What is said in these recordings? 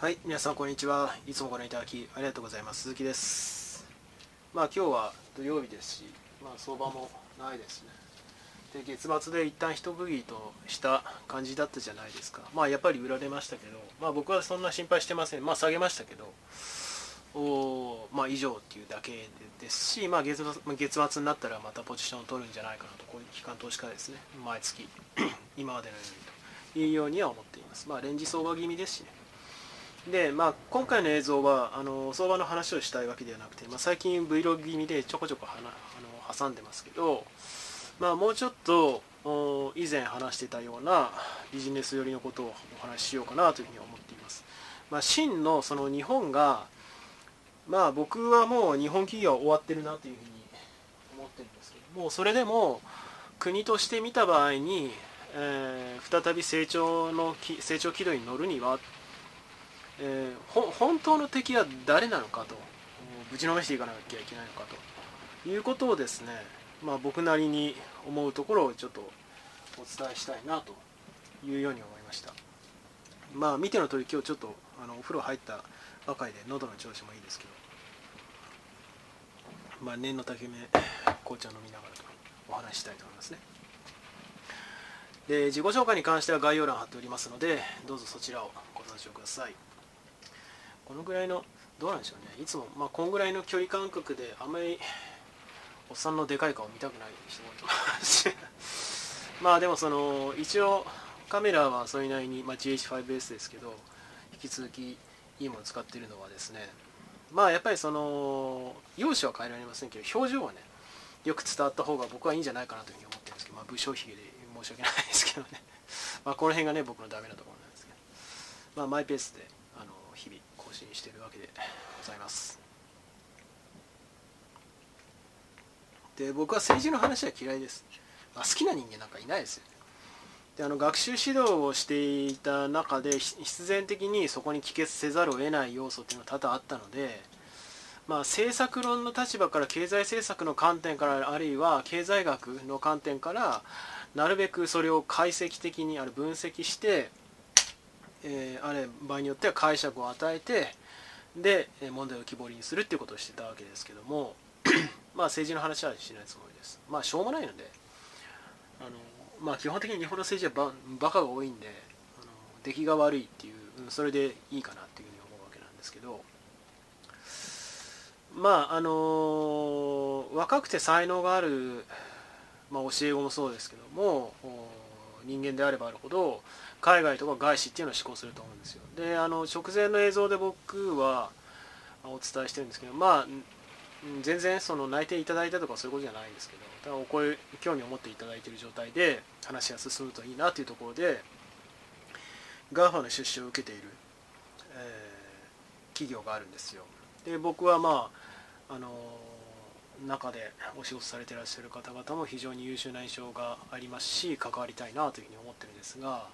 はい、皆さんこんにちは。いつもご覧いただきありがとうございます。鈴木です。まあ今日は土曜日ですし、まあ相場もないですね。で月末で一旦一区切りとした感じだったじゃないですか。まあやっぱり売られましたけど、まあ僕はそんな心配してません。まあ下げましたけど、おまあ以上っていうだけですし、まあ月末月末になったらまたポジションを取るんじゃないかなと、こういう機関投資家ですね、毎月 今までのようにというようには思っています。まあレンジ相場気味ですしね。で、まあ、今回の映像はあの相場の話をしたいわけではなくて、まあ、最近 Vlog 気味でちょこちょこはなあの挟んでますけど、まあ、もうちょっとお以前話してたようなビジネス寄りのことをお話ししようかなというふうに思っています。まあ、真のその日本が、まあ、僕はもう日本企業は終わってるなというふうに思ってるんですけどもうそれでも国として見た場合に、えー再び成長のき成長軌道に乗るにはえー本当の敵は誰なのかと。ぶちのめしていかなきゃいけないのかと。いうことをですね、まあ、僕なりに思うところをちょっとお伝えしたいなと。いうように思いました。まあ見ての通り今日ちょっとあのお風呂入ったばかりで喉の調子もいいですけど。まあ念のため紅茶飲みながらとお話ししたいと思いますね。で自己紹介に関しては概要欄貼っておりますのでどうぞそちらをご参照ください。このぐらいのどうなんでしょうね。いつもまあこのぐらいの距離感覚であんまりおっさんのでかい顔見たくない人もいると思うし。まあでもその一応カメラはそれなりに、まあ、GH5S ですけど引き続きいいものを使っているのはですね。まあやっぱりその容姿は変えられませんけど表情はねよく伝わった方が僕はいいんじゃないかなというふうに思ってるんですけど、まあ、武将髭で申し訳ないですけどね。まあこの辺がね僕のダメなところなんですけど。まあマイペースであの日々更新しているわけでございます。で僕は政治の話は嫌いです、まあ、好きな人間なんかいないですよね。であの学習指導をしていた中で必然的にそこに帰結せざるを得ない要素っていうのが多々あったのでまあ、政策論の立場から経済政策の観点からあるいは経済学の観点からなるべくそれを解析的にある分析して、えーあれ場合によっては解釈を与えてで問題を浮き彫りにするっていうことをしてたわけですけども まあ政治の話はしないつもりです。まあしょうもないのであのまあ基本的に日本の政治はババカが多いんであの出来が悪いっていうそれでいいかなっていうふうに思うわけなんですけどまああの若くて才能がある、まあ、教え子もそうですけども人間であればあるほど海外とか外資っていうのを志向すると思うんですよ。であの直前の映像で僕はお伝えしてるんですけどまあ全然その内定いただいたとかそういうことじゃないんですけどただお声興味を持っていただいている状態で話が進むといいなというところで GAFA の出資を受けている、えー企業があるんですよ。で僕はまああの中でお仕事されてらっしゃる方々も非常に優秀な印象がありますし関わりたいなというふうに思ってるんですが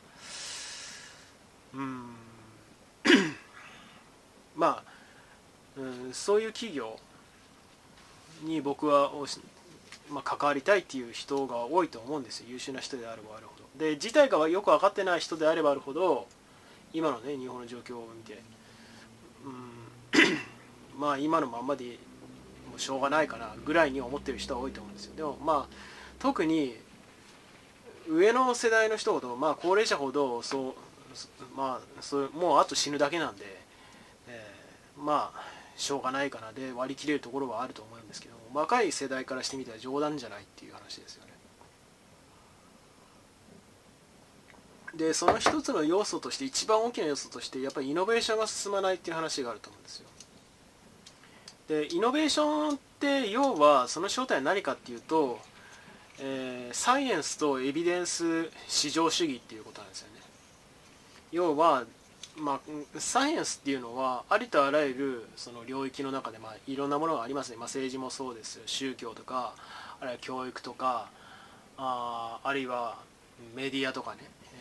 まあ、うん、そういう企業に僕はおし、まあ、関わりたいっていう人が多いと思うんですよ。優秀な人であればあるほど。で事態がよく分かってない人であればあるほど今のね日本の状況を見てうんまあ今のまんまでもうしょうがないかなぐらいに思ってる人は多いと思うんですよ。でもまあ特に上の世代の人ほどまあ高齢者ほどそうまあそうもうあと死ぬだけなんで、えーまあしょうがないかなで割り切れるところはあると思うんですけど若い世代からしてみたら冗談じゃないっていう話ですよね。でその一つの要素として一番大きな要素としてやっぱりイノベーションが進まないっていう話があると思うんですよ。でイノベーションって要はその正体は何かっていうと、えーサイエンスとエビデンス至上主義っていうことなんですよね。要は、まあ、サイエンスっていうのはありとあらゆるその領域の中で、まあ、いろんなものがありますね、まあ、政治もそうです宗教とかあるいは教育とかああるいはメディアとかね、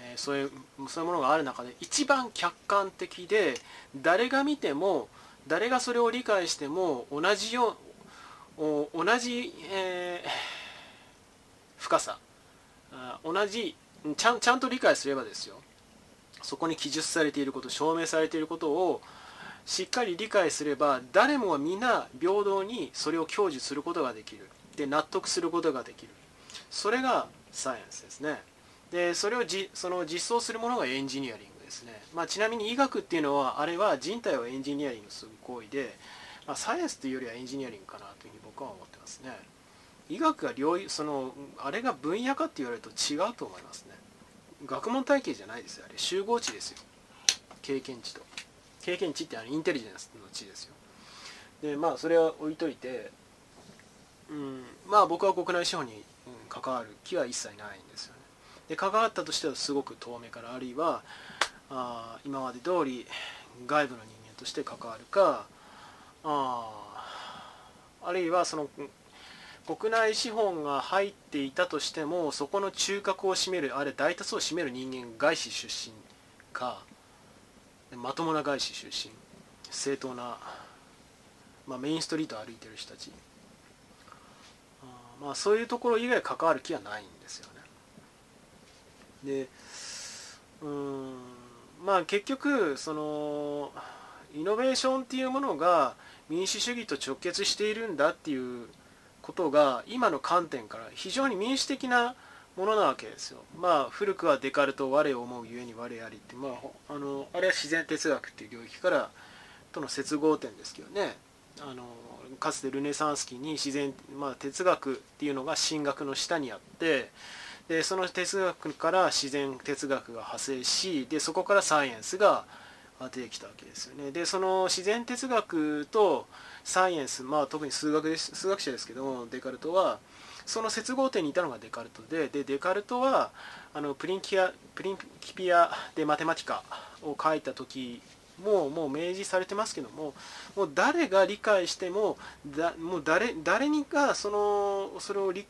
えーそういうそういうものがある中で一番客観的で誰が見ても誰がそれを理解しても同じよう同じ、えー深さ。同じちゃんちゃんと理解すればですよ。そこに記述されていること証明されていることをしっかり理解すれば誰もが皆平等にそれを享受することができる。で納得することができる。それがサイエンスですね。でそれをじその実装するものがエンジニアリングですね、まあ、ちなみに医学っていうのはあれは人体をエンジニアリングする行為で、まあ、サイエンスというよりはエンジニアリングかなというふうに僕は思ってますね。医学が領域そのあれが分野かって言われると違うと思いますね。学問体系じゃないですよあれ。集合値ですよ。経験値と。経験値ってあのインテリジェンスの値ですよ。でまあそれは置いといてうんまあ僕は国内資本に、関わる気は一切ないんですよね。で関わったとしてはすごく遠目からあるいはあ今まで通り外部の人間として関わるかああるいはその国内資本が入っていたとしてもそこの中核を占めるあれ大多数を占める人間外資出身かまともな外資出身正当な、まあ、メインストリートを歩いてる人たちまあ、そういうところ以外関わる気はないんですよね。でうんまあ結局そのイノベーションっていうものが民主主義と直結しているんだっていうことが今の観点から非常に民主的なものなわけですよ。まあ古くはデカルト我を思うゆえに我ありって、まあ、あのあれは自然哲学っていう領域からとの接合点ですけどねあのかつてルネサンス期に自然、まあ、哲学っていうのが神学の下にあってでその哲学から自然哲学が派生しでそこからサイエンスが出てきたわけですよね。でその自然哲学とサイエンス、まあ、特に数学です数学者ですけどもデカルトはその接合点にいたのがデカルトででデカルトはあのプリンキアプリンキピア・でマテマティカを書いた時もうもう明示されてますけどももう誰が理解してもだもう誰誰にがそのそれを理、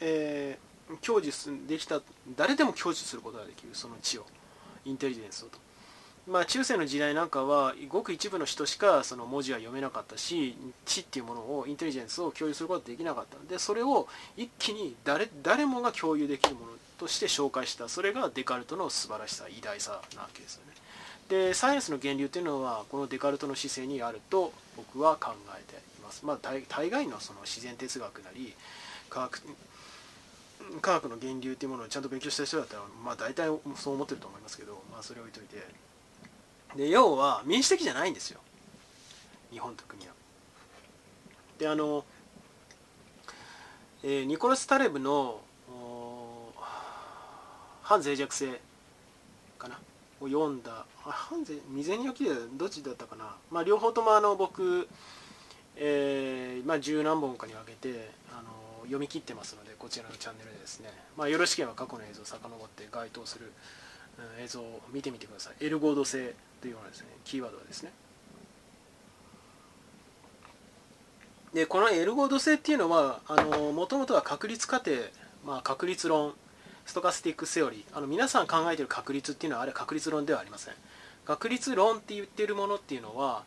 えー、享受できた誰でも享受することができるその知をインテリジェンスをと。まあ、中世の時代なんかはごく一部の人しかその文字は読めなかったし知っていうものをインテリジェンスを共有することができなかったのでそれを一気に誰誰もが共有できるものとして紹介したそれがデカルトの素晴らしさ偉大さなわけですよね。でサイエンスの源流というのはこのデカルトの姿勢にあると僕は考えています。まあ、大概のその自然哲学なり科学科学の源流っていうものをちゃんと勉強した人だったら、まあ、大体そう思ってると思いますけど、まあ、それを置いといてで要は民主的じゃないんですよ。日本と国は。であの、えー、ニコラス・タレブの反脆弱性かな？を読んだあ半ゼ未然に起きてどっちだったかな、まあ、両方ともあの僕、えーまあ、十何本かに分けてあの読み切ってますのでこちらのチャンネルでですね、まあ、よろしければ過去の映像を遡って該当する、映像を見てみてください。エルゴード性というようなですねキーワードはですね。でこのエルゴード性っていうのはもともとは確率過程、まあ、確率論ストカスティックセオリーあの皆さん考えている確率っていうのはあれは確率論ではありません。確率論って言ってるものっていうのは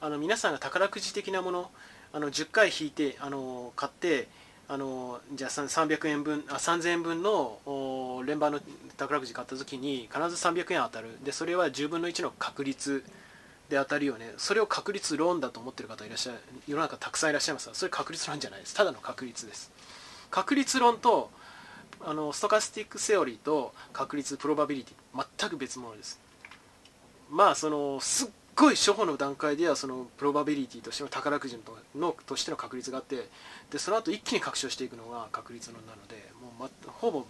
あの皆さんが宝くじ的なものあの10回引いてあの買ってあのじゃあ300円分あ3000円分の連番の宝くじ買った時に必ず300円当たる。でそれは10分の1の確率で当たるよね。それを確率論だと思ってる方いらっしゃる世の中たくさんいらっしゃいますがそれ確率論じゃないです。ただの確率です。確率論とあのストカスティックセオリーと確率プロバビリティ全く別物です。まあそのすっごい初歩の段階ではそのプロバビリティとしての宝くじのとしての確率があってでその後一気に拡張していくのが確率論なのでもう、ま、ほぼ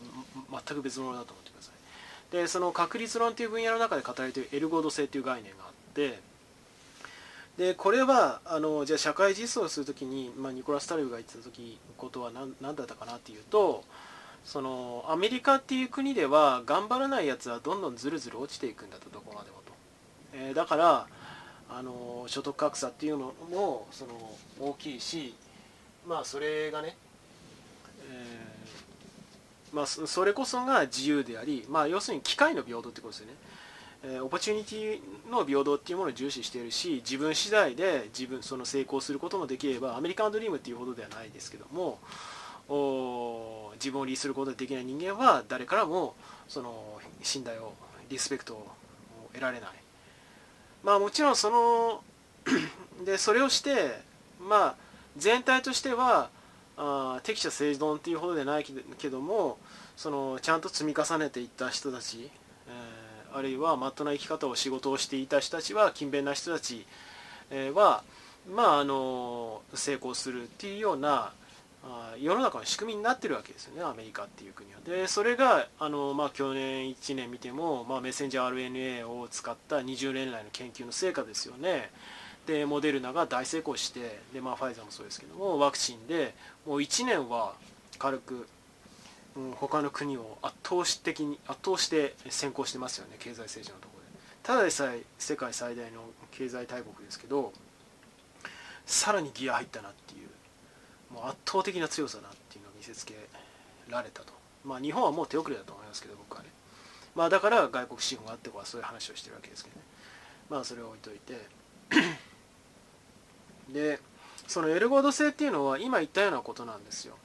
全く別物だと思ってください。でその確率論という分野の中で語られているエルゴード性という概念があってでこれはあのじゃあ社会実装するときに、まあ、ニコラス・タルブが言ってた時ことは何何だったかなっていうとそのアメリカっていう国では頑張らないやつはどんどんずるずる落ちていくんだとどこまでもと、えー、だからあの所得格差っていうのもその大きいしまあそれがね、えー、まあ、それこそが自由であり、まあ、要するに機会の平等ってことですよね、えー、 opportunity の平等っていうものを重視しているし自分次第で自分その成功することもできればアメリカンドリームっていうほどではないですけども自分を利することができない人間は誰からもその信頼をリスペクトを得られない。まあもちろんその でそれをしてまあ全体としてはあ適者生存っていうほどでないけどもそのちゃんと積み重ねていった人たち、えー、あるいはまっとな生き方を仕事をしていた人たちは勤勉な人たち、えー、はまああの成功するっていうような世の中の仕組みになってるわけですよねアメリカっていう国は。でそれがあの、まあ、去年1年見ても、まあ、メッセンジャー RNA を使った20年来の研究の成果ですよね。でモデルナが大成功してで、まあ、ファイザーもそうですけどもワクチンでもう1年は軽く、うん、他の国を圧倒的に圧倒して先行してますよね経済政治のところでただでさえ世界最大の経済大国ですけどさらにギア入ったなっていうもう圧倒的な強さだっていうのを見せつけられたと。まあ日本はもう手遅れだと思いますけど僕はね。まあだから外国資本があってこはそういう話をしてるわけですけどね。まあそれを置いといて。でそのエルゴード性っていうのは今言ったようなことなんですよ。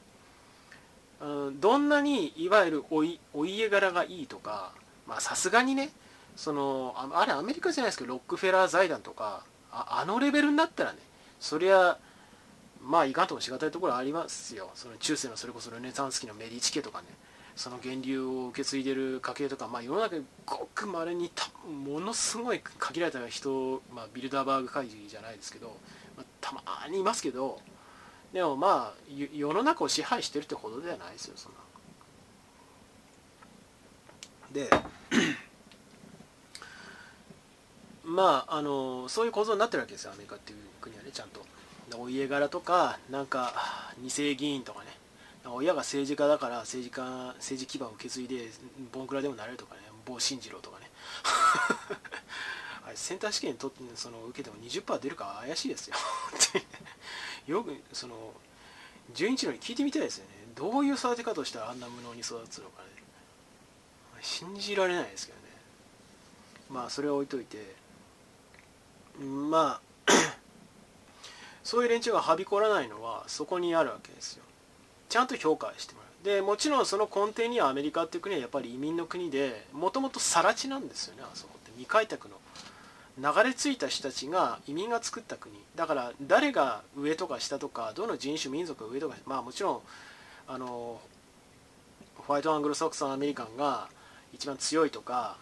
どんなにいわゆるおお家柄がいいとかさすがにねそのあれアメリカじゃないですけどロックフェラー財団とかああのレベルになったらねそりゃまあいかんともしがたいところありますよその中世のそれこそルネサンス期のメディチ家とかねその源流を受け継いでる家系とか、まあ、世の中にごくまれにたものすごい限られた人、まあ、ビルダーバーグ会議じゃないですけどまあたまにいますけどでもまあ世の中を支配してるってほどではないですよそんな。でまああのそういう構造になってるわけですよアメリカっていう国はねちゃんと。お家柄とかなんか2世議員とかね。親が政治家だから政治家政治基盤を受け継いでボンクラでもなれるとかね。某進次郎とかね。あれセンター試験とその受けても20%出るか怪しいですよ。よくその純一郎に聞いてみたいですよね。どういう育て方をしたらあんな無能に育つのかね。信じられないですけどね。まあそれは置いといて。まあそういう連中がはびこらないのはそこにあるわけですよ。ちゃんと評価してもらう。でもちろんその根底にはアメリカっていう国はやっぱり移民の国でもともと更地なんですよねあそこって。未開拓の流れ着いた人たちが移民が作った国。だから誰が上とか下とかどの人種民族が上とかまあもちろんあのホワイトアングロソックスアメリカンが一番強いとか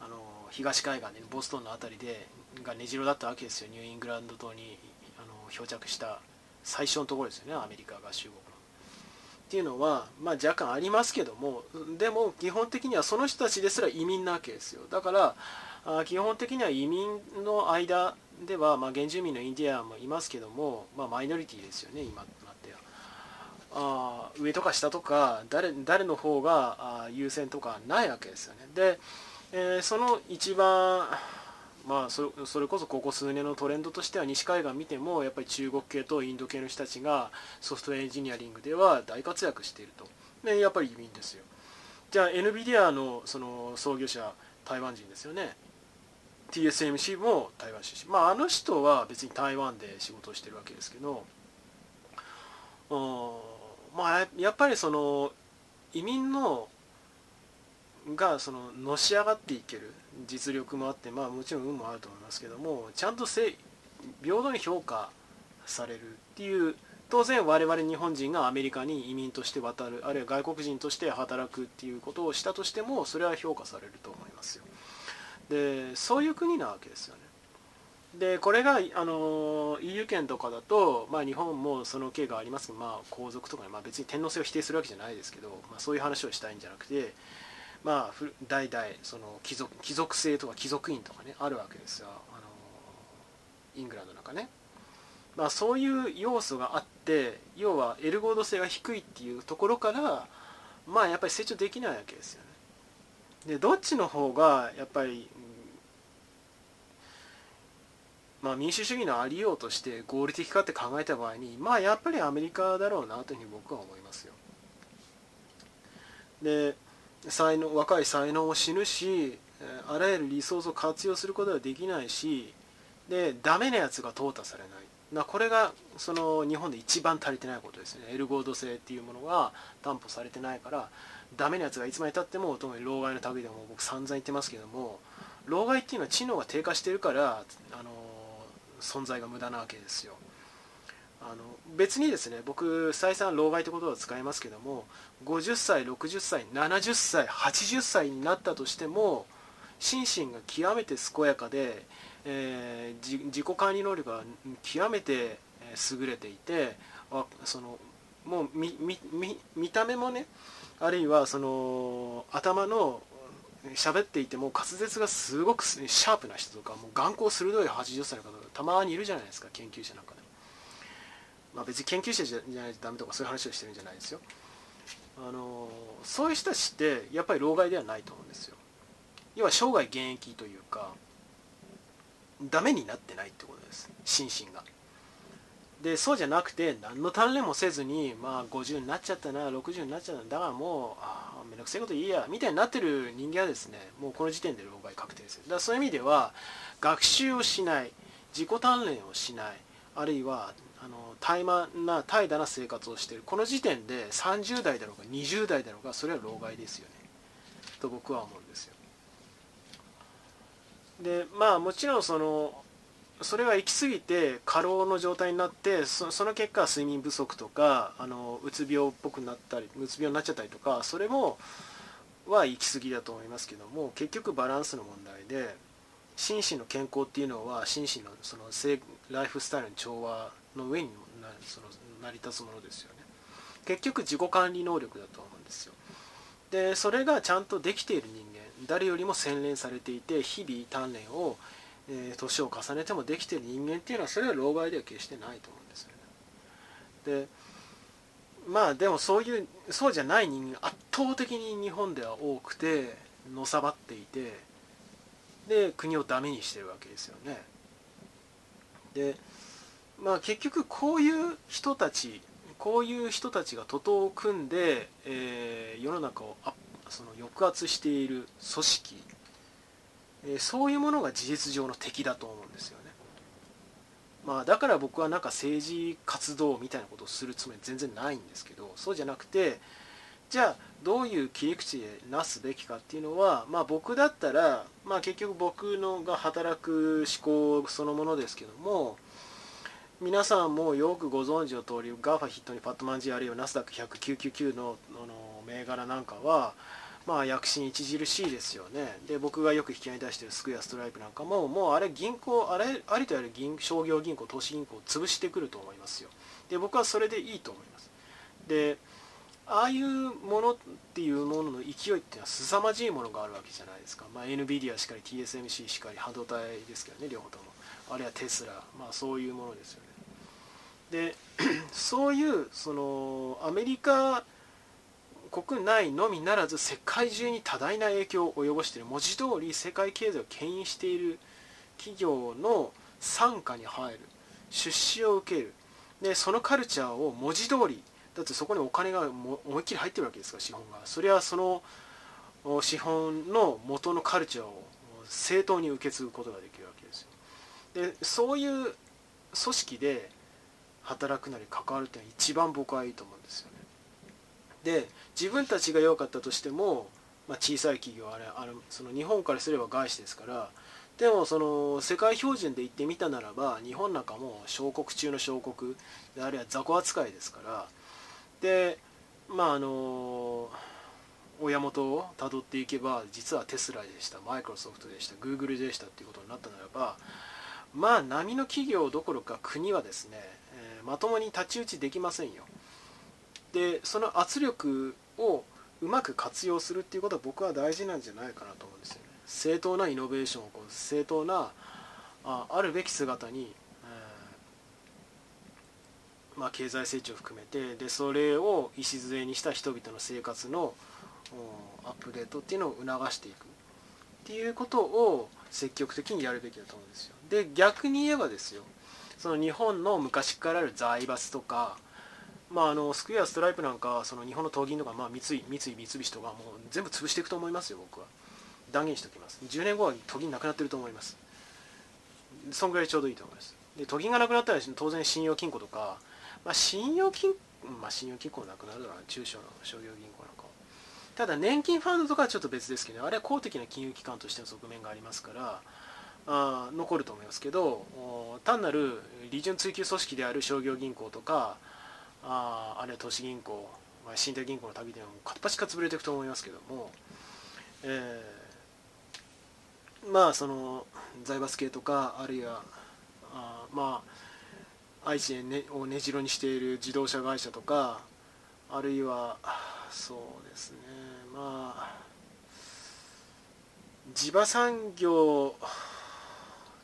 あの東海岸で、ボストンの辺りでが根城だったわけですよ。ニューイングランド島に漂着した最初のところですよねアメリカ合衆国の。っていうのは、まあ、若干ありますけどもでも基本的にはその人たちですら移民なわけですよ。だから基本的には移民の間では、まあ、原住民のインディアンもいますけども、まあ、マイノリティですよね今となっては。あ上とか下とか誰誰の方が優先とかないわけですよね。で、えー、その一番まあそれそれこそここ数年のトレンドとしては西海岸見てもやっぱり中国系とインド系の人たちがソフトウェアエンジニアリングでは大活躍していると。でやっぱり移民ですよ。じゃあ NVIDIA のその創業者台湾人ですよね。TSMC も台湾出身。まああの人は別に台湾で仕事をしてるわけですけどまあやっぱりその移民のがそののし上がっていける。実力もあってまあもちろん運もあると思いますけどもちゃんとせ平等に評価されるっていう当然我々日本人がアメリカに移民として渡るあるいは外国人として働くっていうことをしたとしてもそれは評価されると思いますよ。でそういう国なわけですよね。でこれがあの EU 圏とかだと、まあ、日本もその経がありますまあ、皇族とか、まあ、別に天皇制を否定するわけじゃないですけど、まあ、そういう話をしたいんじゃなくて、まあ、代々その貴族貴族制とか貴族院とかねあるわけですよ。あのイングランドなんかね、まあ、そういう要素があって要はエルゴード性が低いっていうところからまあやっぱり成長できないわけですよね。でどっちの方がやっぱりまあ、民主主義のありようとして合理的かって考えた場合にまあやっぱりアメリカだろうなというふうに僕は思いますよ。で才能若い才能も死ぬしあらゆるリソースを活用することはできないしでダメなやつが淘汰されない。なこれがその日本で一番足りてないことですね。エルゴード性っていうものが担保されてないからダメなやつがいつまでたっても特に老害の類でも僕散々言ってますけども老害っていうのは知能が低下してるからあの存在が無駄なわけですよ。あの別にですね僕再三老害ってことを使いますけども50歳60歳70歳80歳になったとしても心身が極めて健やかで、えー、自己管理能力が極めて優れていてあそのもう見見た目もねあるいはその頭の喋っていても滑舌がすごくシャープな人とかもう眼光鋭い80歳の方がたまにいるじゃないですか研究者なんか、まあ、別に研究者じゃないとダメとかそういう話をしてるんじゃないですよ。あのそういう人たちってやっぱり老害ではないと思うんですよ。要は生涯現役というかダメになってないってことです。心身が。でそうじゃなくて何の鍛錬もせずにまあ50になっちゃったな60になっちゃったなだからもうあめんどくせえこといいやみたいになってる人間はですねもうこの時点で老害確定ですだからそういう意味では学習をしない自己鍛錬をしないあるいはあの怠慢な怠惰な生活をしている。この時点で30代だろうが20代だろうがそれは老害ですよね。と僕は思うんですよ。でまあもちろんそのそれが行き過ぎて過労の状態になってその結果睡眠不足とかあのうつ病っぽくなったりうつ病になっちゃったりとかそれもは行き過ぎだと思いますけども結局バランスの問題で心身の健康っていうのは心身のそのライフスタイルの調和の上になその成り立つものですよね結局自己管理能力だと思うんですよでそれがちゃんとできている人間誰よりも洗練されていて日々鍛錬をえー、年を重ねてもできている人間っていうのはそれは老害では決してないと思うんですよね。でまあでもそういうそうじゃない人間圧倒的に日本では多くてのさばっていてで国をダメにしてるわけですよね。でまあ結局こういう人たちこういう人たちが徒党を組んで、えー、世の中をあその抑圧している組織えそういうものが事実上の敵だと思うんですよね。まあ、だから僕はなんか政治活動みたいなことをするつもり全然ないんですけどそうじゃなくてじゃあどういう切り口でなすべきかっていうのは、まあ、僕だったら、まあ、結局僕のが働く思考そのものですけども皆さんもよくご存知の通り GAFA ヒットにパットマンジーあるいはナスダック10099のの銘柄なんかはまあ躍進著しいですよね。で僕がよく引き合いに出してるスクエアストライプなんかももうあれ銀行あれありとある銀商業銀行投資銀行を潰してくると思いますよ。で僕はそれでいいと思います。でああいうものっていうものの勢いっていうのは凄まじいものがあるわけじゃないですか、まあ、NVIDIA しかり TSMC しかり半導体ですけどね両方とも。あるいはテスラ。まあそういうものですよね。で そういうそのアメリカ国内のみならず世界中に多大な影響を及ぼしている文字通り世界経済を牽引している企業の傘下に入る出資を受ける。でそのカルチャーを文字通りだってそこにお金が思いっきり入ってるわけですから資本が。それはその資本の元のカルチャーを正当に受け継ぐことができるわけですよ。でそういう組織で働くなり関わるっていうのは一番僕はいいと思うんですよね。で自分たちが良かったとしても、まあ、小さい企業あれあれその日本からすれば外資ですからでもその世界標準で言ってみたならば日本なんかも小国中の小国あるいは雑魚扱いですからでまああの親元をたどっていけば実はテスラでしたマイクロソフトでしたグーグルでしたっていうことになったならばまあ波の企業どころか国はですね、まともに太刀打ちできませんよ。でその圧力をうまく活用するっていうことは僕は大事なんじゃないかなと思うんですよね。正当なイノベーションをこう正当なああるべき姿に、えー、まあ、経済成長を含めてでそれを礎にした人々の生活のアップデートっていうのを促していくっていうことを積極的にやるべきだと思うんですよ。で逆に言えばですよ。その日本の昔からある財閥とかまあ、あのスクエアストライプなんかその日本の東銀とか、まあ、三井三井三菱とかもう全部潰していくと思いますよ僕は。断言しておきます。10年後は都銀なくなってると思います。そんぐらいちょうどいいと思います。で都銀がなくなったら当然信用金庫とか、まあ、信用金まあ信用金庫なくなるだろうな中小の商業銀行なんかただ年金ファンドとかはちょっと別ですけどあれは公的な金融機関としての側面がありますからあ残ると思いますけど単なる利潤追求組織である商業銀行とかああるいは都市銀行信託銀行の旅では片っ端か潰れていくと思いますけども、えー、まあその財閥系とかあるいはあまあ愛知を根城にしている自動車会社とかあるいはそうですねまあ地場産業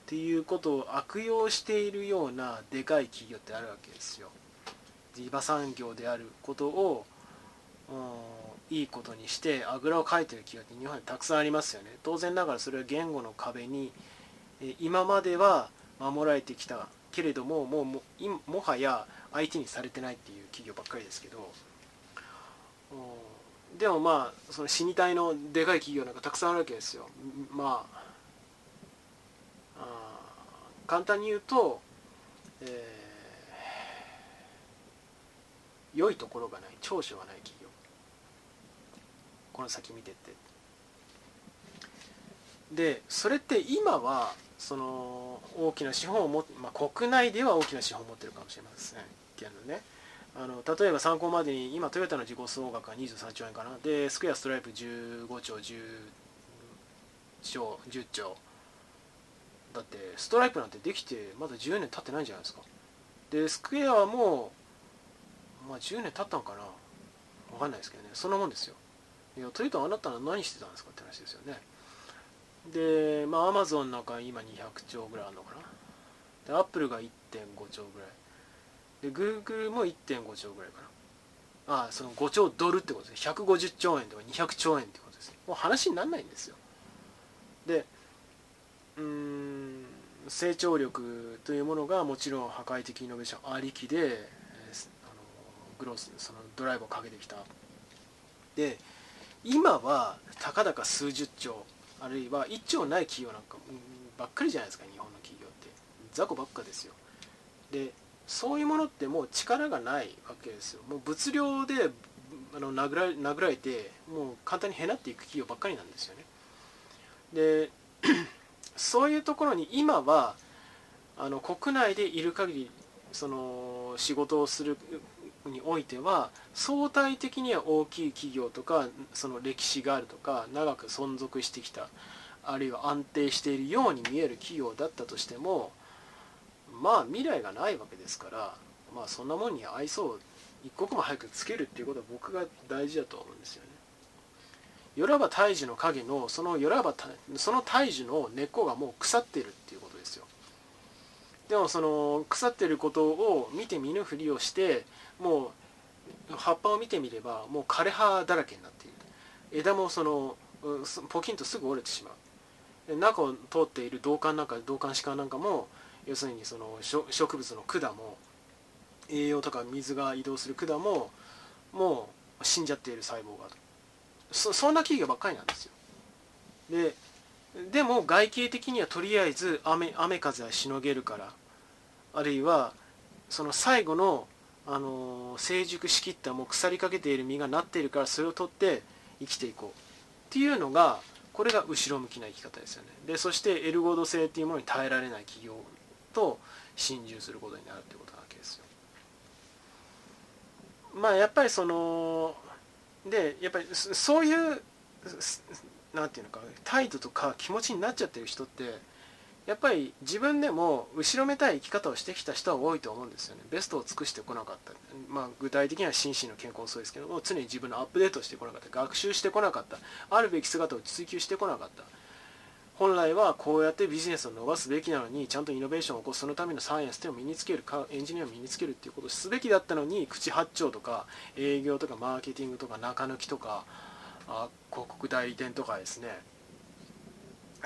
っていうことを悪用しているようなでかい企業ってあるわけですよ。地場産業であることをうんいいことにしてあぐらをかいてる企業って日本にたくさんありますよね。当然ながらそれは言語の壁に今までは守られてきたけれどももうももはや相手にされてないっていう企業ばっかりですけどうんでもまあその死に体のでかい企業なんかたくさんあるわけですよ。まあ簡単に言うと、えー、良いところがない長所がない企業。この先見てって。でそれって今はその大きな資本を持って、まあ、国内では大きな資本を持ってるかもしれません。けどね。あの例えば参考までに今トヨタの自己総額が23兆円かな。でスクエアストライプ15兆10兆10兆。だってストライプなんてできてまだ10年経ってないんじゃないですか。でスクエアもまあ10年経ったのかな。分かんないですけどね。そんなもんですよ。いやトヨタあなたは何してたんですかって話ですよね。でまあアマゾンなんか今200兆ぐらいあるのかな。でアップルが1.5兆ぐらい。でグーグルも1.5兆ぐらいかな。ああその5兆ドルってことです150兆円とか200兆円ってことですもう話にならないんですよ。でうん成長力というものがもちろん破壊的イノベーションありきで、えー、あのグロースそのドライブをかけてきた。で今はたかだか数十兆あるいは1兆ない企業なんかばっかりじゃないですか日本の企業って。雑魚ばっかですよ。でそういうものってもう力がないわけですよ。もう物量であの殴ら殴られてもう簡単にへなっていく企業ばっかりなんですよね。でそういうところに今はあの国内でいる限りその仕事をするにおいては相対的には大きい企業とかその歴史があるとか長く存続してきたあるいは安定しているように見える企業だったとしてもまあ未来がないわけですからまあそんなもんに愛想を一刻も早くつけるっていうことは僕が大事だと思うんですよね。よらば大樹の影のそのよらばその大樹の根っこがもう腐ってるっていうことですよ。でもその腐ってることを見て見ぬふりをしてもう葉っぱを見てみればもう枯れ葉だらけになっている。枝もそのポキンとすぐ折れてしまう。中を通っている導管なんか導管歯間なんかも要するにその植物の管も栄養とか水が移動する管ももう死んじゃっている細胞がそそんな企業ばっかりなんですよ。ででも外形的にはとりあえず雨雨風はしのげるからあるいはその最後の、あの成熟しきったもう腐りかけている実がなっているからそれを取って生きていこうっていうのがこれが後ろ向きな生き方ですよね。でそしてエルゴード性っていうものに耐えられない企業と心中することになるってことなわけですよ。まあやっぱりそのでやっぱりそういう何て言うのか態度とか気持ちになっちゃってる人ってやっぱり自分でも後ろめたい生き方をしてきた人は多いと思うんですよね。ベストを尽くしてこなかった。まあ具体的には心身の健康もそうですけども常に自分のアップデートしてこなかった。学習してこなかった。あるべき姿を追求してこなかった。本来はこうやってビジネスを伸ばすべきなのにちゃんとイノベーションを起こす。そのためのサイエンスっていうのを身につけるかエンジニアを身につけるっていうことをすべきだったのに口八丁とか営業とかマーケティングとか中抜きとかあ広告代理店とかですね。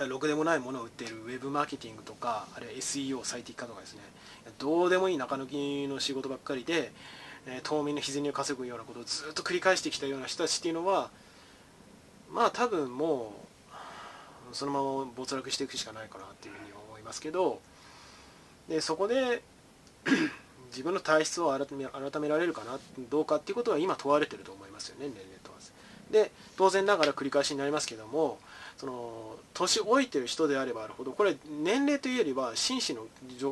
ろくでもないものを売っているウェブマーケティングとかあるいは SEO 最適化とかですね。どうでもいい中抜きの仕事ばっかりで、え当面の日銭を稼ぐようなことをずっと繰り返してきたような人たちっていうのはまあ多分もうそのまま没落していくしかないかなっていうふうに思いますけどでそこで 自分の体質を改め改められるかなどうかっていうことは今問われてると思いますよね年齢問わずで当然ながら繰り返しになりますけどもその年老いてる人であればあるほどこれ年齢というよりは心身の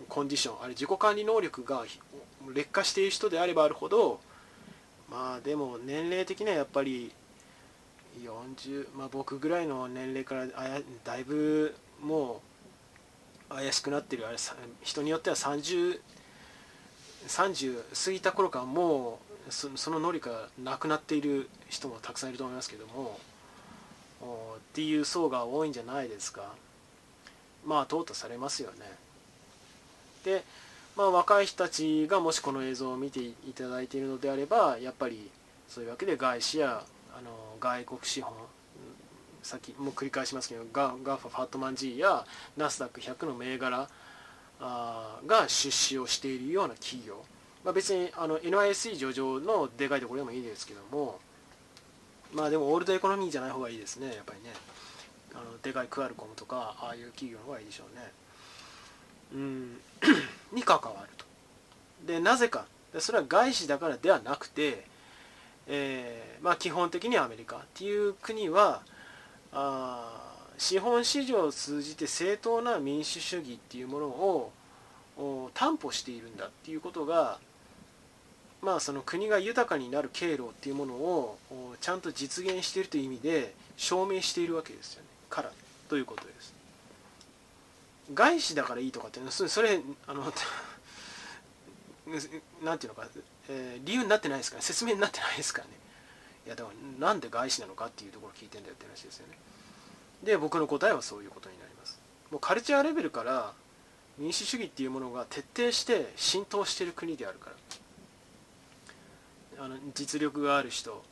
コンディションあれ自己管理能力が劣化している人であればあるほどまあでも年齢的にはやっぱり40、まあ、僕ぐらいの年齢からだいぶもう怪しくなってるあれ人によっては30 30過ぎた頃からもうその能力がなくなっている人もたくさんいると思いますけどもっていう層が多いんじゃないですか。まあ淘汰されますよね。でまあ若い人たちがもしこの映像を見ていただいているのであればやっぱりそういうわけで外資やあの外国資本さっきもう繰り返しますけどガガファファットマン G やナスダック100の銘柄あが出資をしているような企業、まあ、別にあの NISE 上場のでかいところでもいいですけどもまあでもオールドエコノミーじゃない方がいいですねやっぱりね。あのでかいクアルコムとかああいう企業の方がいいでしょうね。うん。に関わると。でなぜか。それは外資だからではなくて、えー、まあ基本的にアメリカっていう国はあ資本市場を通じて正当な民主主義っていうものを担保しているんだっていうことがまあその国が豊かになる経路っていうものをちゃんと実現しているという意味で証明しているわけですよね。からということです。外資だからいいとかってそれあのなんていうのか、えー、理由になってないですから、説明になってないですからね。いやだからなんで外資なのかっていうところ聞いてんだよって話ですよね。で僕の答えはそういうことになります。もうカルチャーレベルから民主主義っていうものが徹底して浸透している国であるから。あの実力がある人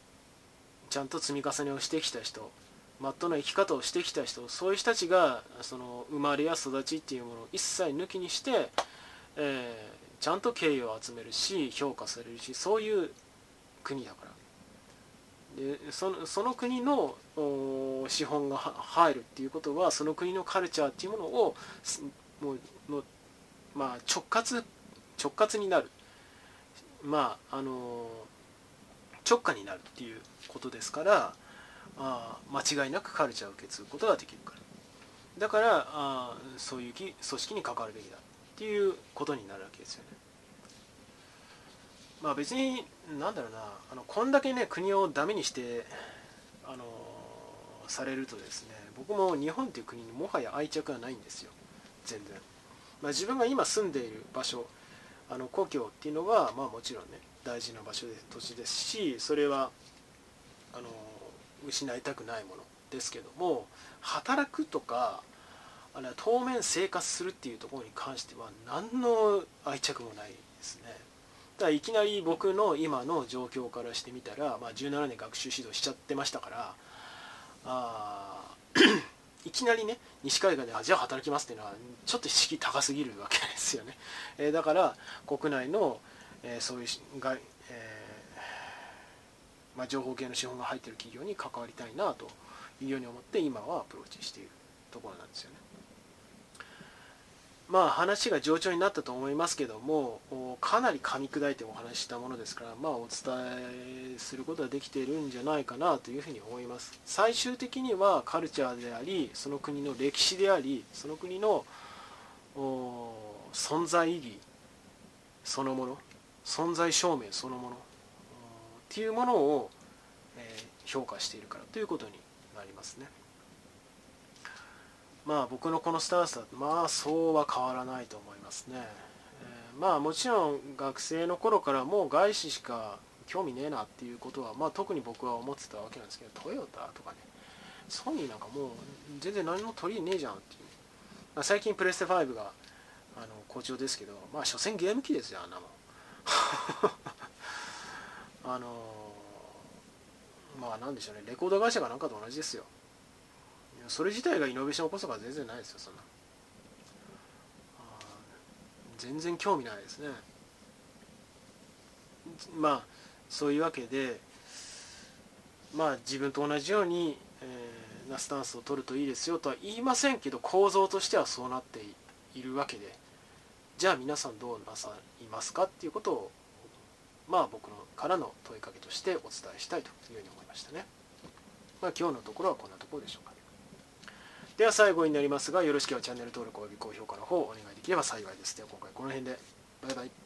ちゃんと積み重ねをしてきた人まっとうな生き方をしてきた人そういう人たちがその生まれや育ちっていうものを一切抜きにして、えー、ちゃんと敬意を集めるし評価されるしそういう国だから。でそのその国の資本が入るっていうことはその国のカルチャーっていうものをもうの、まあ、直轄直轄になる。まああの直下になるっていうことですからあ間違いなくカルチャーを受け継ぐことができるから。だからあそういう組織に関わるべきだっていうことになるわけですよね。まあ別になんだろうなあのこんだけね国をダメにしてあのされるとですね僕も日本っていう国にもはや愛着はないんですよ。全然、まあ、自分が今住んでいる場所あの故郷っていうのはまあもちろんね大事な場所で土地ですしそれはあの失いたくないものですけども働くとかあの当面生活するっていうところに関しては何の愛着もないですね。だいきなり僕の今の状況からしてみたら、まあ、17年学習指導しちゃってましたからあ いきなりね西海岸であじゃあ働きますっていうのはちょっと意識高すぎるわけですよね、えー、だから国内の、えー、そういうが、えー、まあ、情報系の資本が入ってる企業に関わりたいなというように思って今はアプローチしているところなんですよね。まあ話が上調になったと思いますけどもかなり噛み砕いてお話ししたものですからまあお伝えすることができているんじゃないかなというふうに思います最終的にはカルチャーでありその国の歴史でありその国の存在意義そのもの存在証明そのものっていうものを、評価しているからということになりますね。まあ僕のこのスタンスだとまあそうは変わらないと思いますね、えー、まあもちろん学生の頃からもう外資しか興味ねえなっていうことはまあ特に僕は思ってたわけなんですけどトヨタとかねソニーなんかもう全然何も取りねえじゃんっていう、まあ、最近プレステ5があの好調ですけどまあ所詮ゲーム機ですよあんなもん。あのー、まあなんでしょうねレコード会社かなんかと同じですよ。それ自体がイノベーション起こすとか全然ないですよそんな。全然興味ないですね。まあそういうわけでまあ自分と同じように、えー、なスタンスを取るといいですよとは言いませんけど構造としてはそうなっているわけで。じゃあ皆さんどうなさいますかっていうことをまあ僕のからの問いかけとしてお伝えしたいというふうに思いましたね。まあ、今日のところはこんなところでしょうか。では最後になりますがよろしければチャンネル登録および高評価の方をお願いできれば幸いです。では今回この辺で。バイバイ。